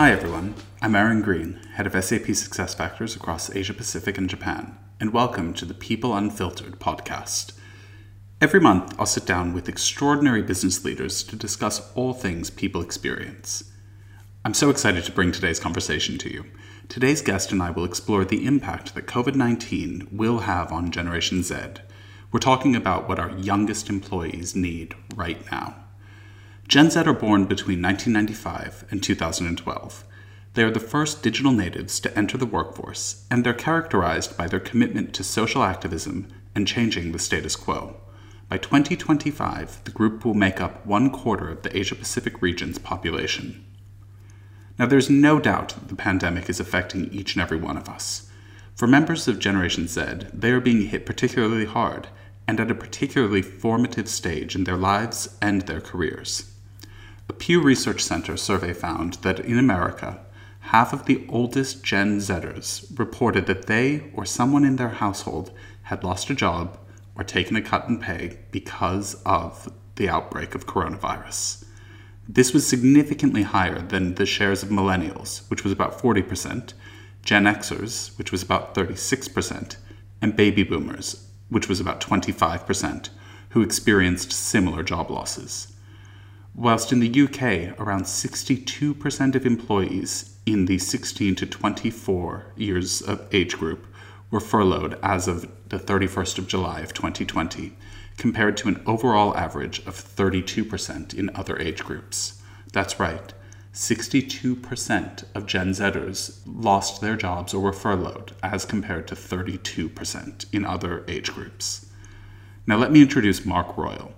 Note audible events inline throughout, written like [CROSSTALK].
Hi everyone, I'm Aaron Green, head of SAP SuccessFactors across Asia Pacific and Japan, and welcome to the People Unfiltered podcast. Every month, I'll sit down with extraordinary business leaders to discuss all things people experience. I'm so excited to bring today's conversation to you. Today's guest and I will explore the impact that COVID 19 will have on Generation Z. We're talking about what our youngest employees need right now. Gen Z are born between 1995 and 2012. They are the first digital natives to enter the workforce, and they're characterized by their commitment to social activism and changing the status quo. By 2025, the group will make up one quarter of the Asia Pacific region's population. Now, there's no doubt that the pandemic is affecting each and every one of us. For members of Generation Z, they are being hit particularly hard and at a particularly formative stage in their lives and their careers. A Pew Research Center survey found that in America, half of the oldest Gen Zers reported that they or someone in their household had lost a job or taken a cut in pay because of the outbreak of coronavirus. This was significantly higher than the shares of millennials, which was about 40%, Gen Xers, which was about 36%, and baby boomers, which was about 25%, who experienced similar job losses whilst in the UK, around 62% of employees in the 16 to 24 years of age group were furloughed as of the 31st of July of 2020, compared to an overall average of 32% in other age groups. That's right, 62% of Gen Zers lost their jobs or were furloughed, as compared to 32% in other age groups. Now, let me introduce Mark Royal.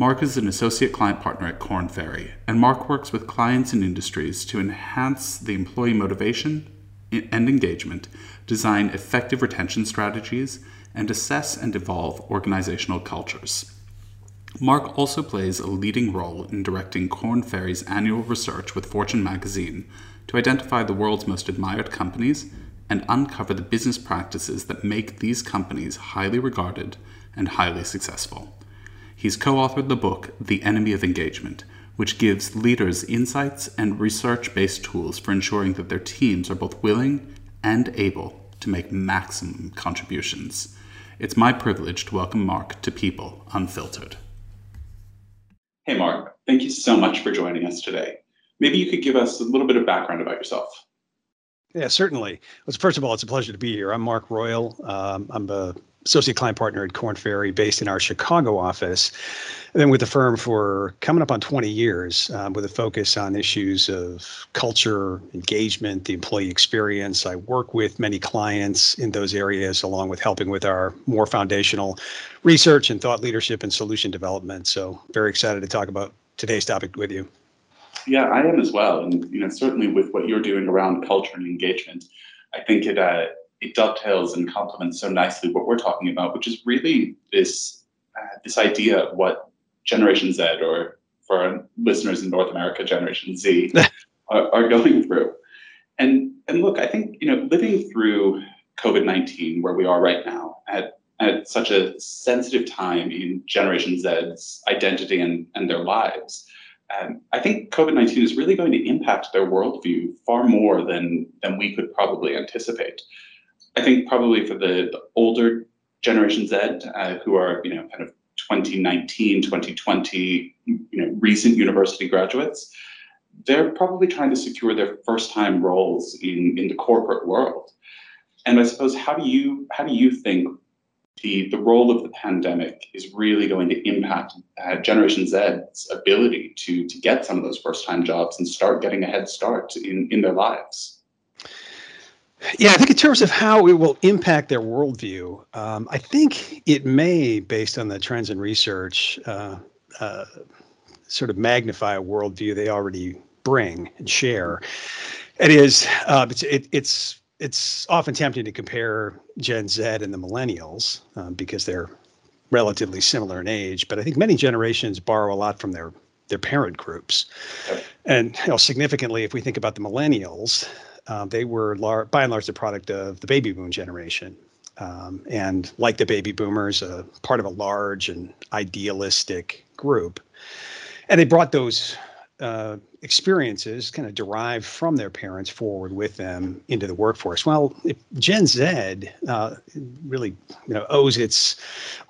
Mark is an associate client partner at Korn Ferry, and Mark works with clients and industries to enhance the employee motivation and engagement, design effective retention strategies, and assess and evolve organizational cultures. Mark also plays a leading role in directing Korn Ferry's annual research with Fortune magazine to identify the world's most admired companies and uncover the business practices that make these companies highly regarded and highly successful. He's co authored the book, The Enemy of Engagement, which gives leaders insights and research based tools for ensuring that their teams are both willing and able to make maximum contributions. It's my privilege to welcome Mark to People Unfiltered. Hey, Mark, thank you so much for joining us today. Maybe you could give us a little bit of background about yourself. Yeah, certainly. Well, first of all, it's a pleasure to be here. I'm Mark Royal. Um, I'm a associate client partner at Korn Ferry, based in our Chicago office. And then with the firm for coming up on 20 years, um, with a focus on issues of culture, engagement, the employee experience. I work with many clients in those areas, along with helping with our more foundational research and thought leadership and solution development. So, very excited to talk about today's topic with you. Yeah, I am as well. And you know, certainly with what you're doing around culture and engagement, I think it uh, it dovetails and complements so nicely what we're talking about, which is really this uh, this idea of what Generation Z, or for our listeners in North America, Generation Z, [LAUGHS] are, are going through. And and look, I think you know, living through COVID nineteen, where we are right now, at at such a sensitive time in Generation Z's identity and, and their lives. Um, I think COVID 19 is really going to impact their worldview far more than, than we could probably anticipate. I think probably for the, older Generation Z, uh, who are you know kind of 2019, 2020, you know, recent university graduates, they're probably trying to secure their first-time roles in in the corporate world. And I suppose how do you how do you think the the role of the pandemic is really going to impact uh, Generation Z's ability to to get some of those first-time jobs and start getting a head start in in their lives? Yeah, I think in terms of how it will impact their worldview, um, I think it may, based on the trends and research, uh, uh, sort of magnify a worldview they already bring and share. It is, uh, it's, it, it's, it's often tempting to compare Gen Z and the millennials uh, because they're relatively similar in age, but I think many generations borrow a lot from their their parent groups. And you know, significantly, if we think about the millennials, um, they were lar- by and large the product of the baby boom generation. Um, and like the baby boomers, a part of a large and idealistic group. And they brought those uh, experiences kind of derived from their parents forward with them into the workforce. Well, Gen Z uh, really you know owes its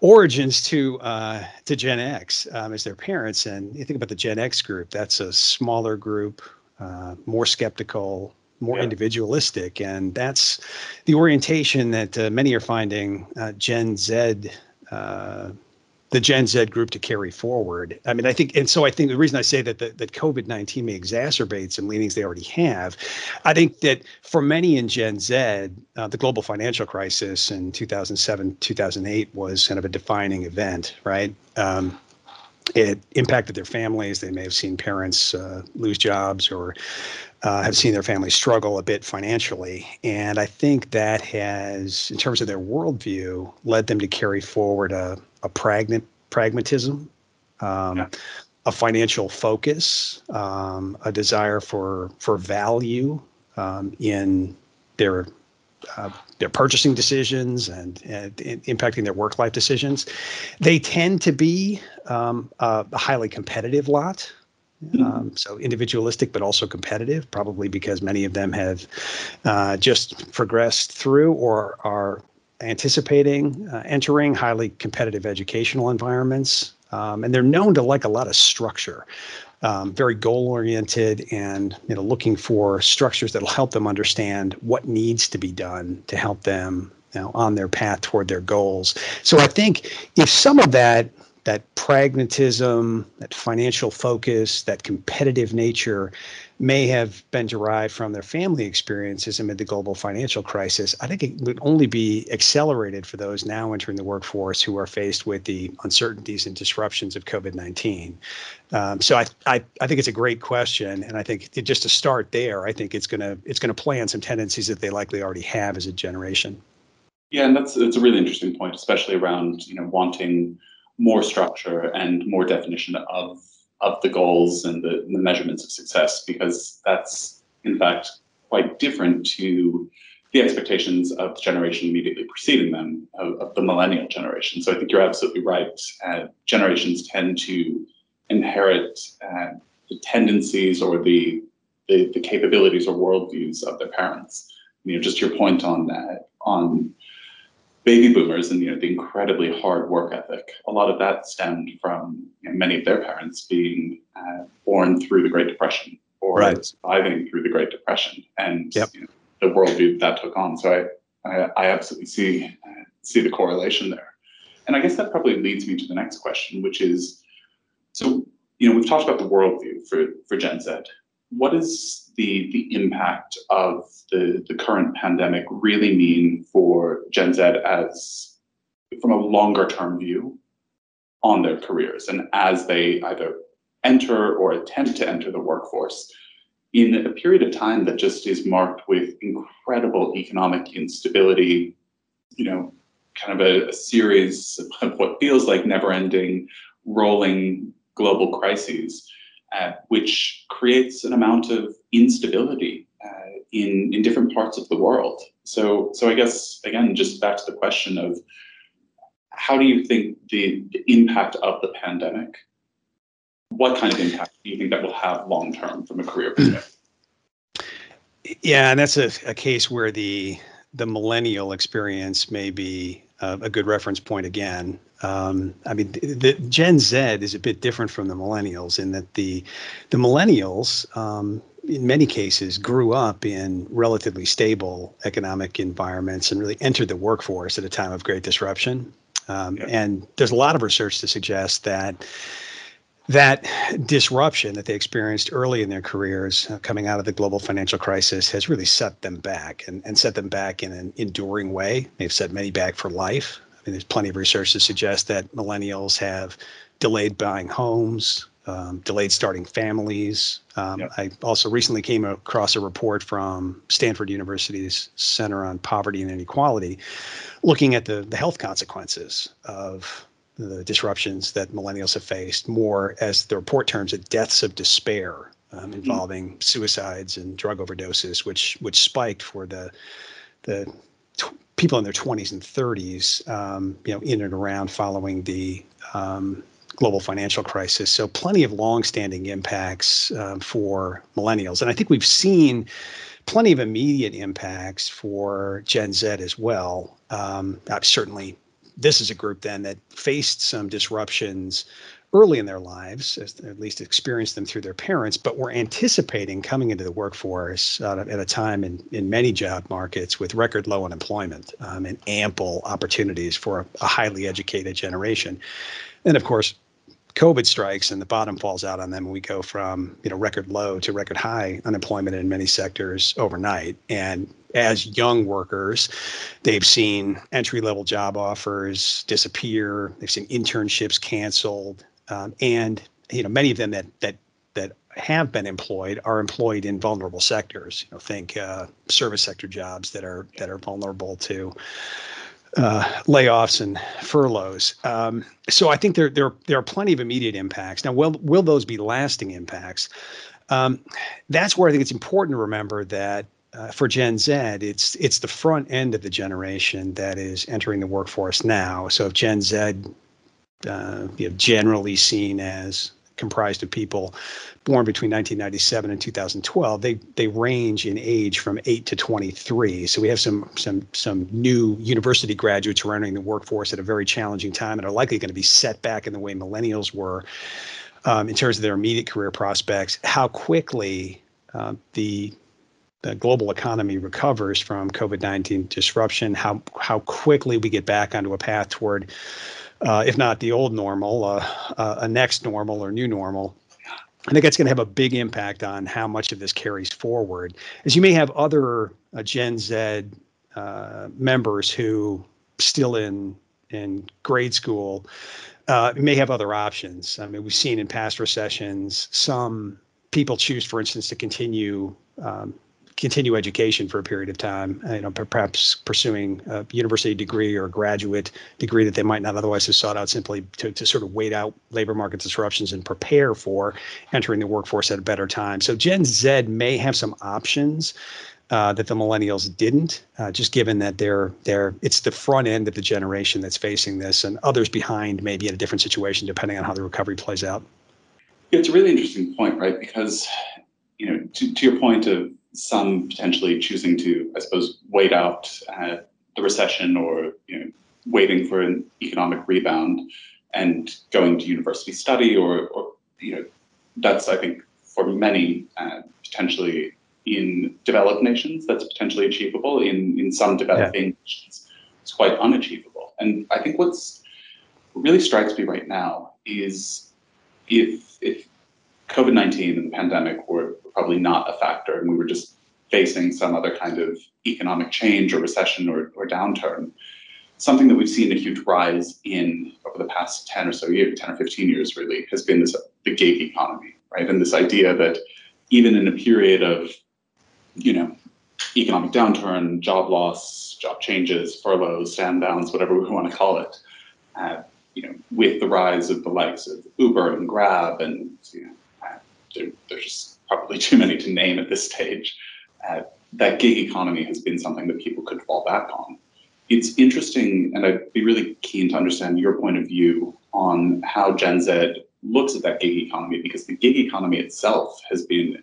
origins to uh, to Gen X um, as their parents, and you think about the Gen X group, that's a smaller group, uh, more skeptical, more yeah. individualistic, and that's the orientation that uh, many are finding uh, Gen Z uh, the Gen Z group to carry forward. I mean, I think, and so I think the reason I say that the, that COVID nineteen may exacerbate some leanings they already have, I think that for many in Gen Z, uh, the global financial crisis in two thousand seven, two thousand eight was kind of a defining event, right? Um, it impacted their families. They may have seen parents uh, lose jobs or uh, have seen their families struggle a bit financially. And I think that has, in terms of their worldview, led them to carry forward a, a pragma- pragmatism, um, yeah. a financial focus, um, a desire for, for value um, in their uh, their purchasing decisions and, and, and, impacting their work life decisions. They tend to be um, a highly competitive lot. Mm-hmm. Um, so individualistic, but also competitive, probably because many of them have uh, just progressed through or are anticipating uh, entering highly competitive educational environments. Um, and they're known to like a lot of structure, um, very goal oriented, and you know looking for structures that'll help them understand what needs to be done to help them you know, on their path toward their goals. So I think if some of that that pragmatism, that financial focus, that competitive nature may have been derived from their family experiences amid the global financial crisis. I think it would only be accelerated for those now entering the workforce who are faced with the uncertainties and disruptions of COVID 19. Um, so I, I, I think it's a great question, and I think it, just to start there, I think it's gonna it's gonna play on some tendencies that they likely already have as a generation. Yeah, and that's it's a really interesting point, especially around you know wanting more structure and more definition of of the goals and the, the measurements of success, because that's in fact quite different to the expectations of the generation immediately preceding them, of, of the millennial generation. So I think you're absolutely right. Uh, generations tend to inherit uh, the tendencies or the, the, the capabilities or worldviews of their parents. You know, just your point on that, on baby boomers and you know the incredibly hard work ethic. A lot of that stemmed from you know, many of their parents being uh, born through the Great Depression or right. surviving through the Great Depression, and yep. you know, the worldview that took on. So I, I, I absolutely see uh, see the correlation there. And I guess that probably leads me to the next question, which is, so you know we've talked about the worldview for for Gen Z. What is the, the impact of the, the current pandemic really mean for Gen Z as from a longer term view on their careers and as they either enter or attempt to enter the workforce in a period of time that just is marked with incredible economic instability, you know, kind of a, a series of what feels like never ending rolling global crises uh, which creates an amount of instability uh, in in different parts of the world. So so I guess again, just back to the question of how do you think the, the impact of the pandemic? What kind of impact do you think that will have long term from a career perspective? Yeah, and that's a, a case where the the millennial experience may be uh, a good reference point again. Um, I mean, the, the, Gen Z is a bit different from the millennials in that the the millennials, um, in many cases, grew up in relatively stable economic environments and really entered the workforce at a time of great disruption. Um, yeah. And there's a lot of research to suggest that that disruption that they experienced early in their careers uh, coming out of the global financial crisis has really set them back and, and set them back in an enduring way. They've set many back for life. I mean, there's plenty of research to suggest that millennials have delayed buying homes, um, delayed starting families. Um, yep. I also recently came across a report from Stanford University's Center on Poverty and Inequality looking at the, the health consequences of the disruptions that millennials have faced more as the report terms it deaths of despair um, mm-hmm. involving mm-hmm. suicides and drug overdoses which which spiked for the the people in their 20s and 30s um, you know in and around following the um, global financial crisis. So plenty of long-standing impacts um, for millennials, and I think we've seen plenty of immediate impacts for Gen Z as well. Um, certainly, this is a group then that faced some disruptions early in their lives, at least experienced them through their parents, but were anticipating coming into the workforce uh, at a time in, in many job markets with record low unemployment um, and ample opportunities for a, a highly educated generation. And of course, COVID strikes and the bottom falls out on them, and we go from you know record low to record high unemployment in many sectors overnight. And as young workers, they've seen entry level job offers disappear. They've seen internships canceled, um, and you know many of them that that that have been employed are employed in vulnerable sectors. You know, think uh, service sector jobs that are that are vulnerable to uh, layoffs and furloughs. Um, so I think there there there are plenty of immediate impacts. Now, will will those be lasting impacts? Um, that's where I think it's important to remember that uh, for Gen Z, it's it's the front end of the generation that is entering the workforce now. So if Gen Z, uh, you know, generally seen as comprised of people born between 1997 and 2012, they they range in age from 8 to 23. So we have some some some new university graduates who are entering the workforce at a very challenging time and are likely going to be set back in the way millennials were um, in terms of their immediate career prospects. How quickly uh, the the global economy recovers from COVID-19 disruption, how how quickly we get back onto a path toward uh, if not the old normal, uh, uh, a next normal or new normal. I think that's going to have a big impact on how much of this carries forward. As you may have other uh, Gen Z uh, members who still in in grade school may have other options. I mean, we've seen in past recessions some people choose, for instance, to continue um, continue education for a period of time, uh, you know, perhaps pursuing a university degree or a graduate degree that they might not otherwise have sought out simply to, to sort of wait out labor market disruptions and prepare for entering the workforce at a better time. So Gen Z may have some options uh, that the millennials didn't, uh, just given that they're they're it's the front end of the generation that's facing this, and others behind may be in a different situation depending on how the recovery plays out. It's a really interesting point, right? Because you know, to, to your point of some potentially choosing to, I suppose, wait out uh, the recession or you know, waiting for an economic rebound and going to university study, or, or you know, that's I think for many uh, potentially in developed nations that's potentially achievable. In in some developing yeah. nations, it's quite unachievable. And I think what's really strikes me right now is if if COVID nineteen and the pandemic were probably not a factor, and we were just facing some other kind of economic change or recession or, or downturn. Something that we've seen a huge rise in over the past 10 or so years, 10 or 15 years really, has been this the gig economy, right? And this idea that even in a period of, you know, economic downturn, job loss, job changes, furloughs, stand downs, whatever we want to call it, uh, you know, with the rise of the likes of Uber and Grab and you know, uh, there, there's probably too many to name at this stage. Uh, that gig economy has been something that people could fall back on. It's interesting, and I'd be really keen to understand your point of view on how Gen Z looks at that gig economy, because the gig economy itself has been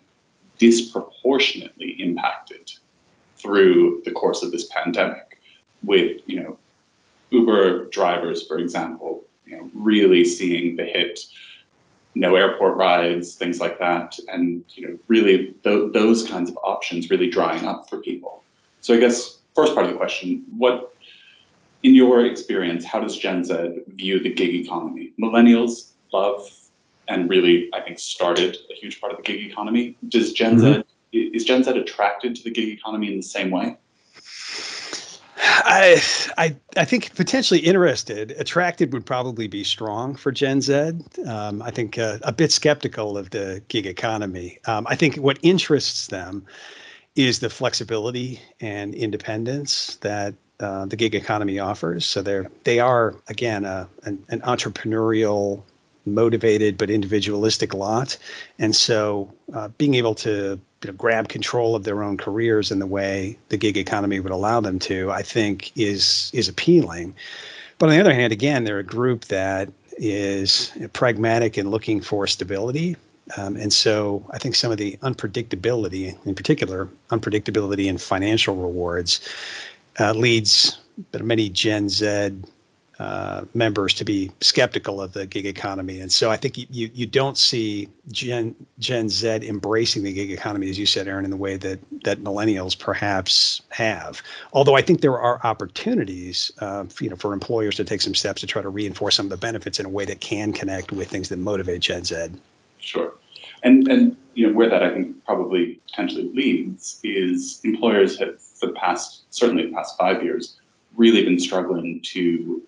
disproportionately impacted through the course of this pandemic, with you know Uber drivers, for example, you know, really seeing the hit no airport rides, things like that, and you know, really th- those kinds of options really drying up for people. So I guess first part of the question, what in your experience, how does Gen Z view the gig economy? Millennials love and really, I think, started a huge part of the gig economy. Does Gen mm-hmm. Z is Gen Z attracted to the gig economy in the same way? I, I, I think potentially interested. Attracted would probably be strong for Gen Z. Um, I think uh, a bit skeptical of the gig economy. Um, I think what interests them is the flexibility and independence that uh, the gig economy offers. So they're they are again a, an, an entrepreneurial, motivated but individualistic lot, and so uh, being able to grab control of their own careers in the way the gig economy would allow them to, I think is is appealing. But on the other hand, again, they're a group that is pragmatic and looking for stability. Um, and so I think some of the unpredictability, in particular, unpredictability in financial rewards, uh, leads many Gen Z uh, members to be skeptical of the gig economy. And so I think you you don't see Gen Gen Z embracing the gig economy, as you said, Aaron, in the way that that millennials perhaps have. Although I think there are opportunities, uh, you know, for employers to take some steps to try to reinforce some of the benefits in a way that can connect with things that motivate Gen Z. Sure. And and you know where that I think probably potentially leads is employers have for the past certainly the past five years really been struggling to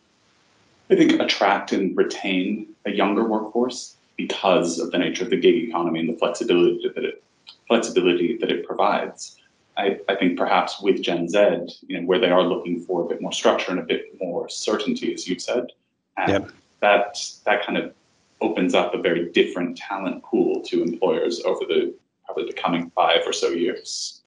I think, attract and retain a younger workforce because of the nature of the gig economy and the flexibility that it flexibility that it provides. I, I think perhaps with Gen Z, you know, where they are looking for a bit more structure and a bit more certainty, as you've said, and yep. that that kind of opens up a very different talent pool to employers over the probably the coming five or so years.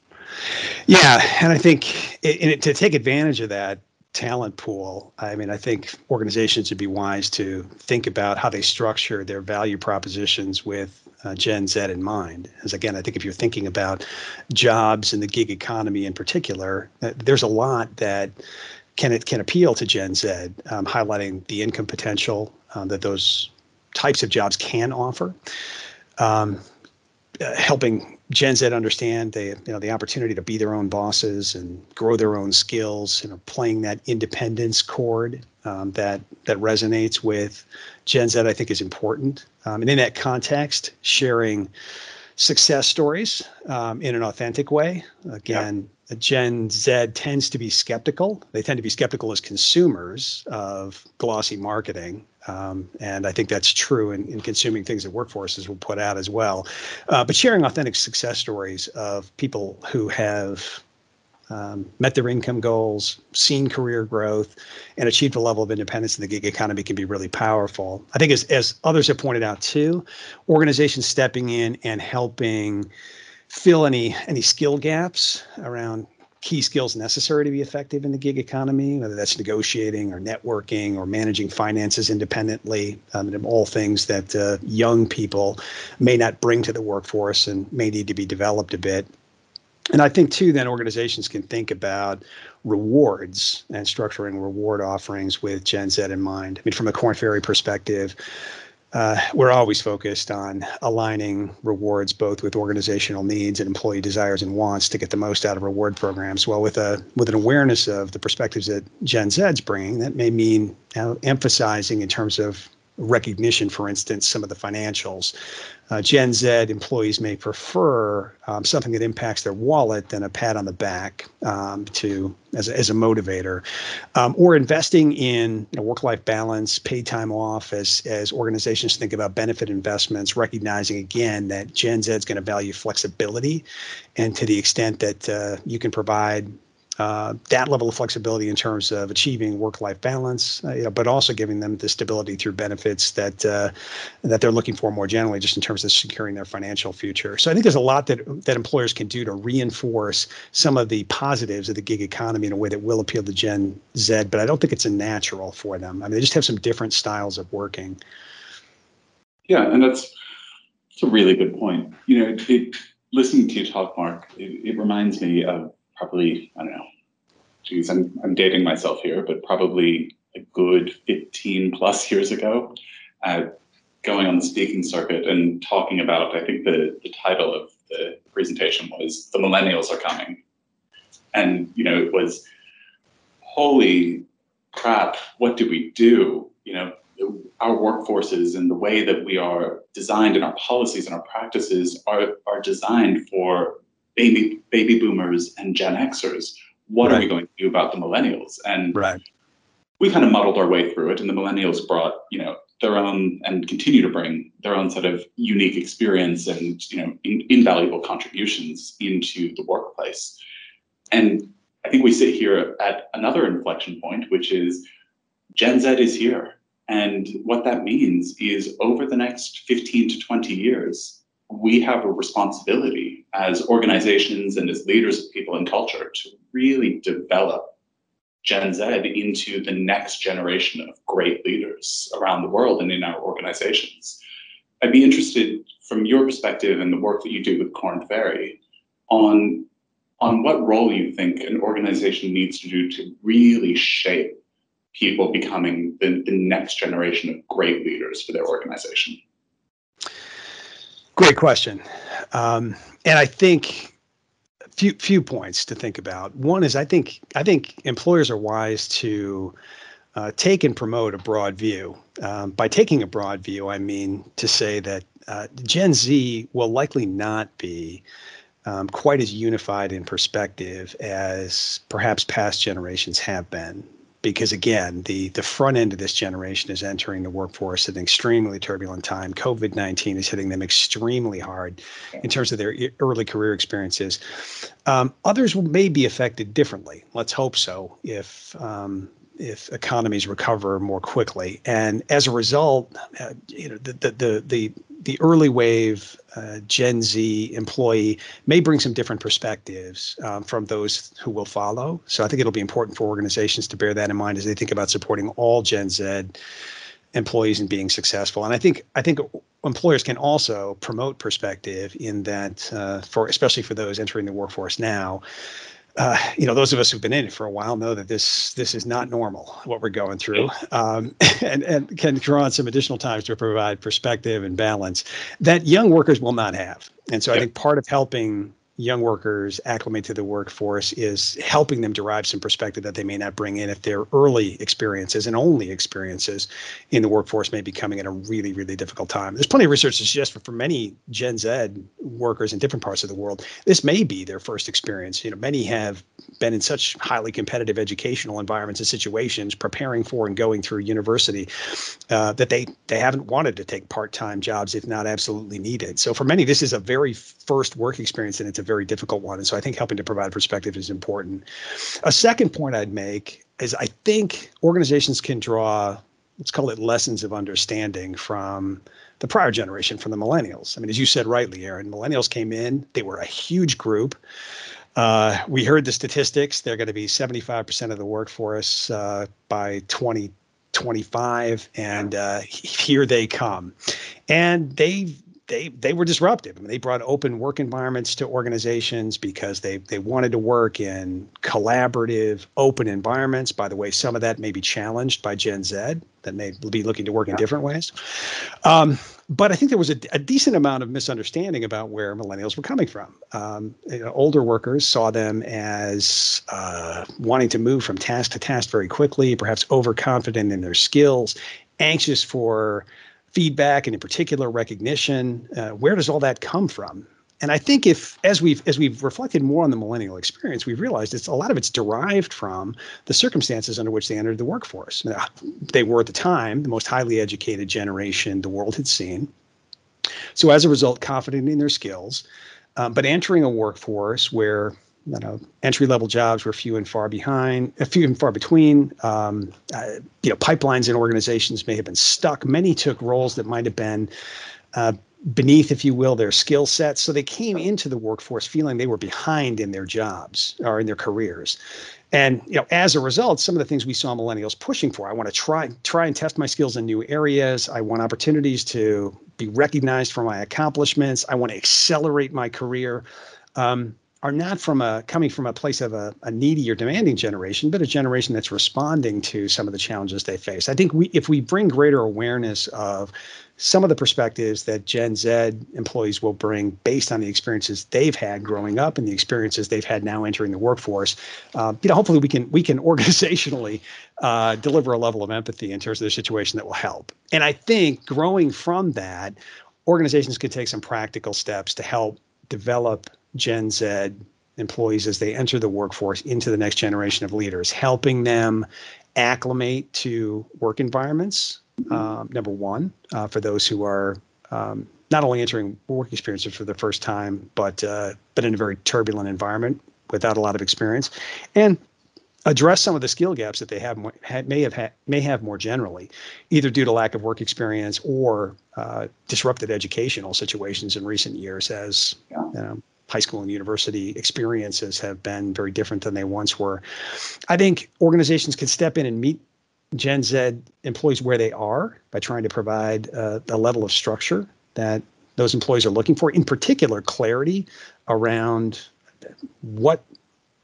Yeah, and I think it, it, to take advantage of that, talent pool, I mean, I think organizations would be wise to think about how they structure their value propositions with uh, Gen Z in mind. As again, I think if you're thinking about jobs and the gig economy in particular, uh, there's a lot that can it can appeal to Gen Z, um, highlighting the income potential um, that those types of jobs can offer. Um, uh, helping Gen Z understand the you know the opportunity to be their own bosses and grow their own skills. You know, playing that independence chord um, that that resonates with Gen Z, I think, is important. Um, and in that context, sharing success stories um, in an authentic way. Again, yep. Gen Z tends to be skeptical. They tend to be skeptical as consumers of glossy marketing. Um, and I think that's true in, in consuming things that workforces will put out as well. Uh, but sharing authentic success stories of people who have um, met their income goals, seen career growth, and achieved a level of independence in the gig economy can be really powerful. I think, as, as others have pointed out too, organizations stepping in and helping fill any any skill gaps around key skills necessary to be effective in the gig economy, whether that's negotiating or networking or managing finances independently, um, all things that uh, young people may not bring to the workforce and may need to be developed a bit. And I think too, then organizations can think about rewards and structuring reward offerings with Gen Z in mind. I mean, from a Korn Ferry perspective, uh, we're always focused on aligning rewards both with organizational needs and employee desires and wants to get the most out of reward programs. Well, with a with an awareness of the perspectives that Gen Z's bringing, that may mean uh, emphasizing in terms of recognition, for instance, some of the financials. Uh, Gen Z employees may prefer um, something that impacts their wallet than a pat on the back um, to as a, as a motivator, um, or investing in you know, work-life balance, paid time off, as as organizations think about benefit investments, recognizing again that Gen Z is going to value flexibility, and to the extent that uh, you can provide uh, that level of flexibility in terms of achieving work-life balance, uh, you know, but also giving them the stability through benefits that uh, that they're looking for more generally, just in terms of securing their financial future. So I think there's a lot that that employers can do to reinforce some of the positives of the gig economy in a way that will appeal to Gen Z, but I don't think it's a natural for them. I mean, they just have some different styles of working. Yeah, and that's a really good point. You know, it, listening to you talk, Mark, it, it reminds me of probably, I don't know, geez, I'm, I'm dating myself here, but probably a good 15 plus years ago, uh, going on the speaking circuit and talking about, I think the, the title of the presentation was The Millennials Are Coming. And, you know, it was, holy crap, what do we do? You know, our workforces and the way that we are designed and our policies and our practices are, are designed for baby baby boomers and Gen Xers. What right. are we going to do about the millennials? And right. we kind of muddled our way through it, and the millennials brought you know their own and continue to bring their own set of unique experience and you know in, invaluable contributions into the workplace. And I think we sit here at another inflection point, which is Gen Z is here. And what that means is over the next 15 to 20 years, we have a responsibility as organizations and as leaders of people and culture to really develop Gen Z into the next generation of great leaders around the world and in our organizations. I'd be interested from your perspective and the work that you do with Korn Ferry on on what role you think an organization needs to do to really shape people becoming the, the next generation of great leaders for their organization. Great question. Um, and I think few few points to think about. One is I think I think employers are wise to uh, take and promote a broad view. Um, by taking a broad view, I mean to say that uh, Gen Z will likely not be um, quite as unified in perspective as perhaps past generations have been because again, the the front end of this generation is entering the workforce at an extremely turbulent time. COVID nineteen is hitting them extremely hard in terms of their early career experiences. Um, others may be affected differently. Let's hope so. If um, if economies recover more quickly. And as a result, uh, you know, the, the, the, the, early wave uh, Gen Z employee may bring some different perspectives um, from those who will follow. So I think it'll be important for organizations to bear that in mind as they think about supporting all Gen Z employees and being successful. And I think I think employers can also promote perspective in that uh, for especially for those entering the workforce now uh, you know, those of us who've been in it for a while know that this this is not normal what we're going through, um, [LAUGHS] and and can draw on some additional times to provide perspective and balance that young workers will not have. And so, yep. I think part of helping young workers acclimate to the workforce is helping them derive some perspective that they may not bring in if their early experiences and only experiences in the workforce may be coming at a really, really difficult time. There's plenty of research that suggests for many Gen Z workers in different parts of the world, this may be their first experience. You know, many have been in such highly competitive educational environments and situations preparing for and going through university uh, that they they haven't wanted to take part-time jobs if not absolutely needed. So for many, this is a very first work experience and it's a very difficult one. And so I think helping to provide perspective is important. A second point I'd make is I think organizations can draw, let's call it lessons of understanding from the prior generation, from the millennials. I mean, as you said rightly, Aaron, millennials came in, they were a huge group. Uh, we heard the statistics. They're going to be 75% of the workforce uh, by 2025, and uh, here they come. And they they they were disruptive. I mean, they brought open work environments to organizations because they they wanted to work in collaborative, open environments. By the way, some of that may be challenged by Gen Z that may be looking to work in different ways. Um, but I think there was a, a, decent amount of misunderstanding about where millennials were coming from. Um, you know, older workers saw them as uh, wanting to move from task to task very quickly, perhaps overconfident in their skills, anxious for feedback and in particular recognition uh, where does all that come from? And i think if as we've as we've reflected more on the millennial experience we've realized it's a lot of it's derived from the circumstances under which they entered the workforce. They were at the time the most highly educated generation the world had seen. So as a result confident in their skills um, but entering a workforce where you know, entry level jobs were few and far behind, a few and far between. Um, uh, you know, pipelines in organizations may have been stuck. Many took roles that might have been uh, beneath, if you will, their skill sets. So they came into the workforce feeling they were behind in their jobs or in their careers. And you know, as a result, some of the things we saw millennials pushing for, I want to try try and test my skills in new areas. I want opportunities to be recognized for my accomplishments. I want to accelerate my career. Um, are not from a coming from a place of a, a, needy or demanding generation, but a generation that's responding to some of the challenges they face. I think we, if we bring greater awareness of some of the perspectives that Gen Z employees will bring based on the experiences they've had growing up and the experiences they've had now entering the workforce, uh, you know, hopefully we can we can [LAUGHS] organizationally uh, deliver a level of empathy in terms of the situation that will help. And I think growing from that, organizations can take some practical steps to help develop Gen Z employees as they enter the workforce into the next generation of leaders, helping them acclimate to work environments. Um, number one, uh, for those who are um, not only entering work experiences for the first time, but uh, but in a very turbulent environment without a lot of experience, and address some of the skill gaps that they have may have ha- may have more generally, either due to lack of work experience or uh, disrupted educational situations in recent years, as yeah. you know, high school and university experiences have been very different than they once were. I think organizations can step in and meet Gen Z employees where they are by trying to provide uh, a level of structure that those employees are looking for, in particular, clarity around what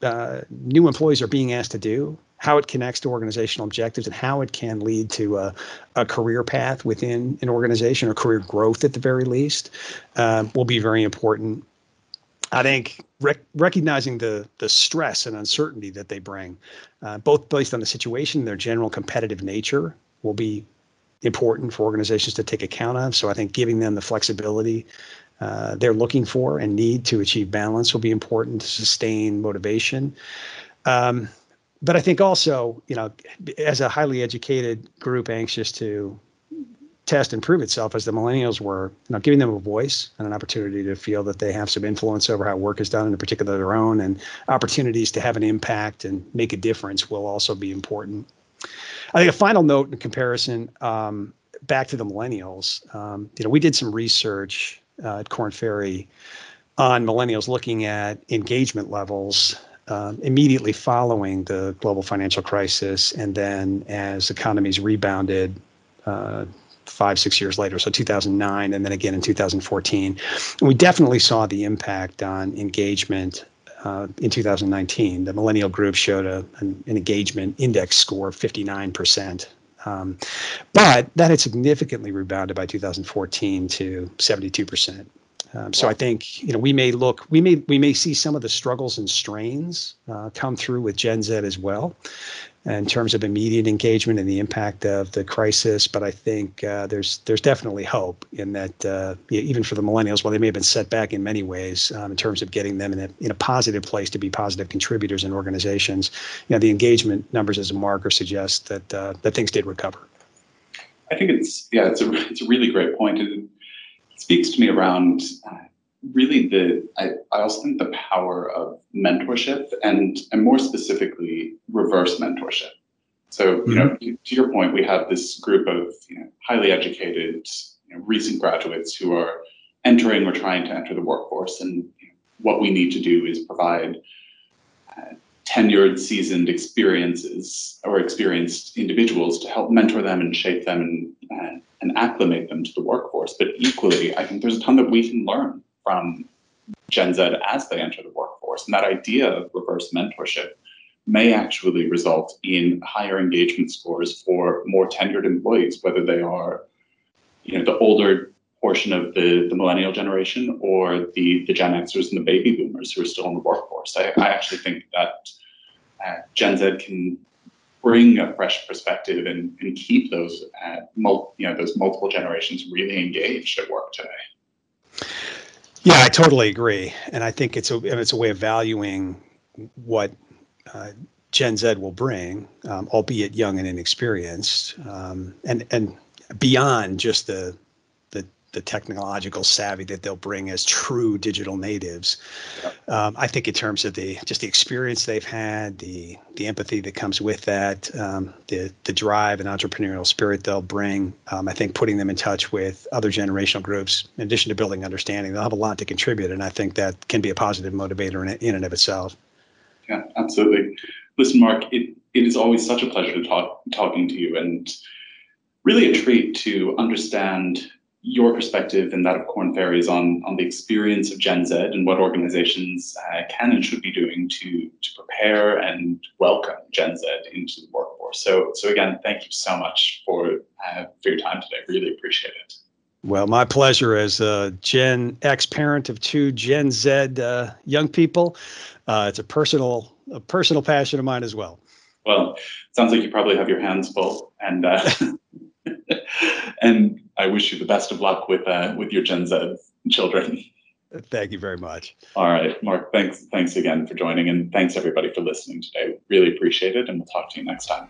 uh, new employees are being asked to do, how it connects to organizational objectives, and how it can lead to a, a career path within an organization or career growth at the very least uh, will be very important. I think rec- recognizing the the stress and uncertainty that they bring, uh, both based on the situation and their general competitive nature, will be important for organizations to take account of. So I think giving them the flexibility uh, they're looking for and need to achieve balance will be important to sustain motivation. Um, but I think also, you know, as a highly educated group anxious to test and prove itself as the millennials were, you know, giving them a voice and an opportunity to feel that they have some influence over how work is done, in particular their own, and opportunities to have an impact and make a difference will also be important. I think a final note in comparison, um, back to the millennials, um, you know, we did some research uh, at Korn Ferry on millennials looking at engagement levels um, immediately following the global financial crisis, and then as economies rebounded uh, five, six years later, so 2009, and then again in 2014. And we definitely saw the impact on engagement uh, in 2019. The millennial group showed a, an, an engagement index score of 59%. Um, but that had significantly rebounded by 2014 to 72%. Um, so I think you know we may look we may we may see some of the struggles and strains uh, come through with Gen Z as well, in terms of immediate engagement and the impact of the crisis. But I think uh, there's there's definitely hope in that uh, even for the millennials, while they may have been set back in many ways um, in terms of getting them in a in a positive place to be positive contributors in organizations, you know the engagement numbers as a marker suggest that uh, that things did recover. I think it's yeah it's a it's a really great point. And, speaks to me around uh, really the I, I also think the power of mentorship and and more specifically reverse mentorship so you mm-hmm. know to, to, your point we have this group of you know, highly educated you know, recent graduates who are entering or trying to enter the workforce and you know, what we need to do is provide uh, tenured seasoned experiences or experienced individuals to help mentor them and shape them and, and and acclimate them to the workforce. But equally, I think there's a ton that we can learn from Gen Z as they enter the workforce. And that idea of reverse mentorship may actually result in higher engagement scores for more tenured employees, whether they are, you know, the older portion of the, the millennial generation or the, the Gen Xers and the baby boomers who are still in the workforce. I, I actually think that uh, Gen Z can bring a fresh perspective and, and keep those uh, mul- you know those multiple generations really engaged at work today. Yeah, I totally agree, and I think it's a it's a way of valuing what uh, Gen Z will bring, um, albeit young and inexperienced, um, and and beyond just the the technological savvy that they'll bring as true digital natives. Um, I think in terms of the just the experience they've had, the the empathy that comes with that, um, the the drive and entrepreneurial spirit they'll bring. Um, I think putting them in touch with other generational groups, in addition to building understanding, they'll have a lot to contribute, and I think that can be a positive motivator in, in and of itself. Yeah, absolutely. Listen, Mark, it, it is always such a pleasure to talk talking to you, and really a treat to understand your perspective and that of Korn Ferry's on, on the experience of Gen Z and what organizations uh, can and should be doing to, to prepare and welcome Gen Z into the workforce. So, so again, thank you so much for, uh, for your time today. Really appreciate it. Well, my pleasure as a Gen X parent of two Gen Z uh, young people. Uh, it's a personal, a personal passion of mine as well. Well, sounds like you probably have your hands full, and uh, [LAUGHS] and I wish you the best of luck with uh, with your Gen Z children. Thank you very much. All right, Mark. Thanks. Thanks again for joining, and thanks everybody for listening today. Really appreciate it, and we'll talk to you next time.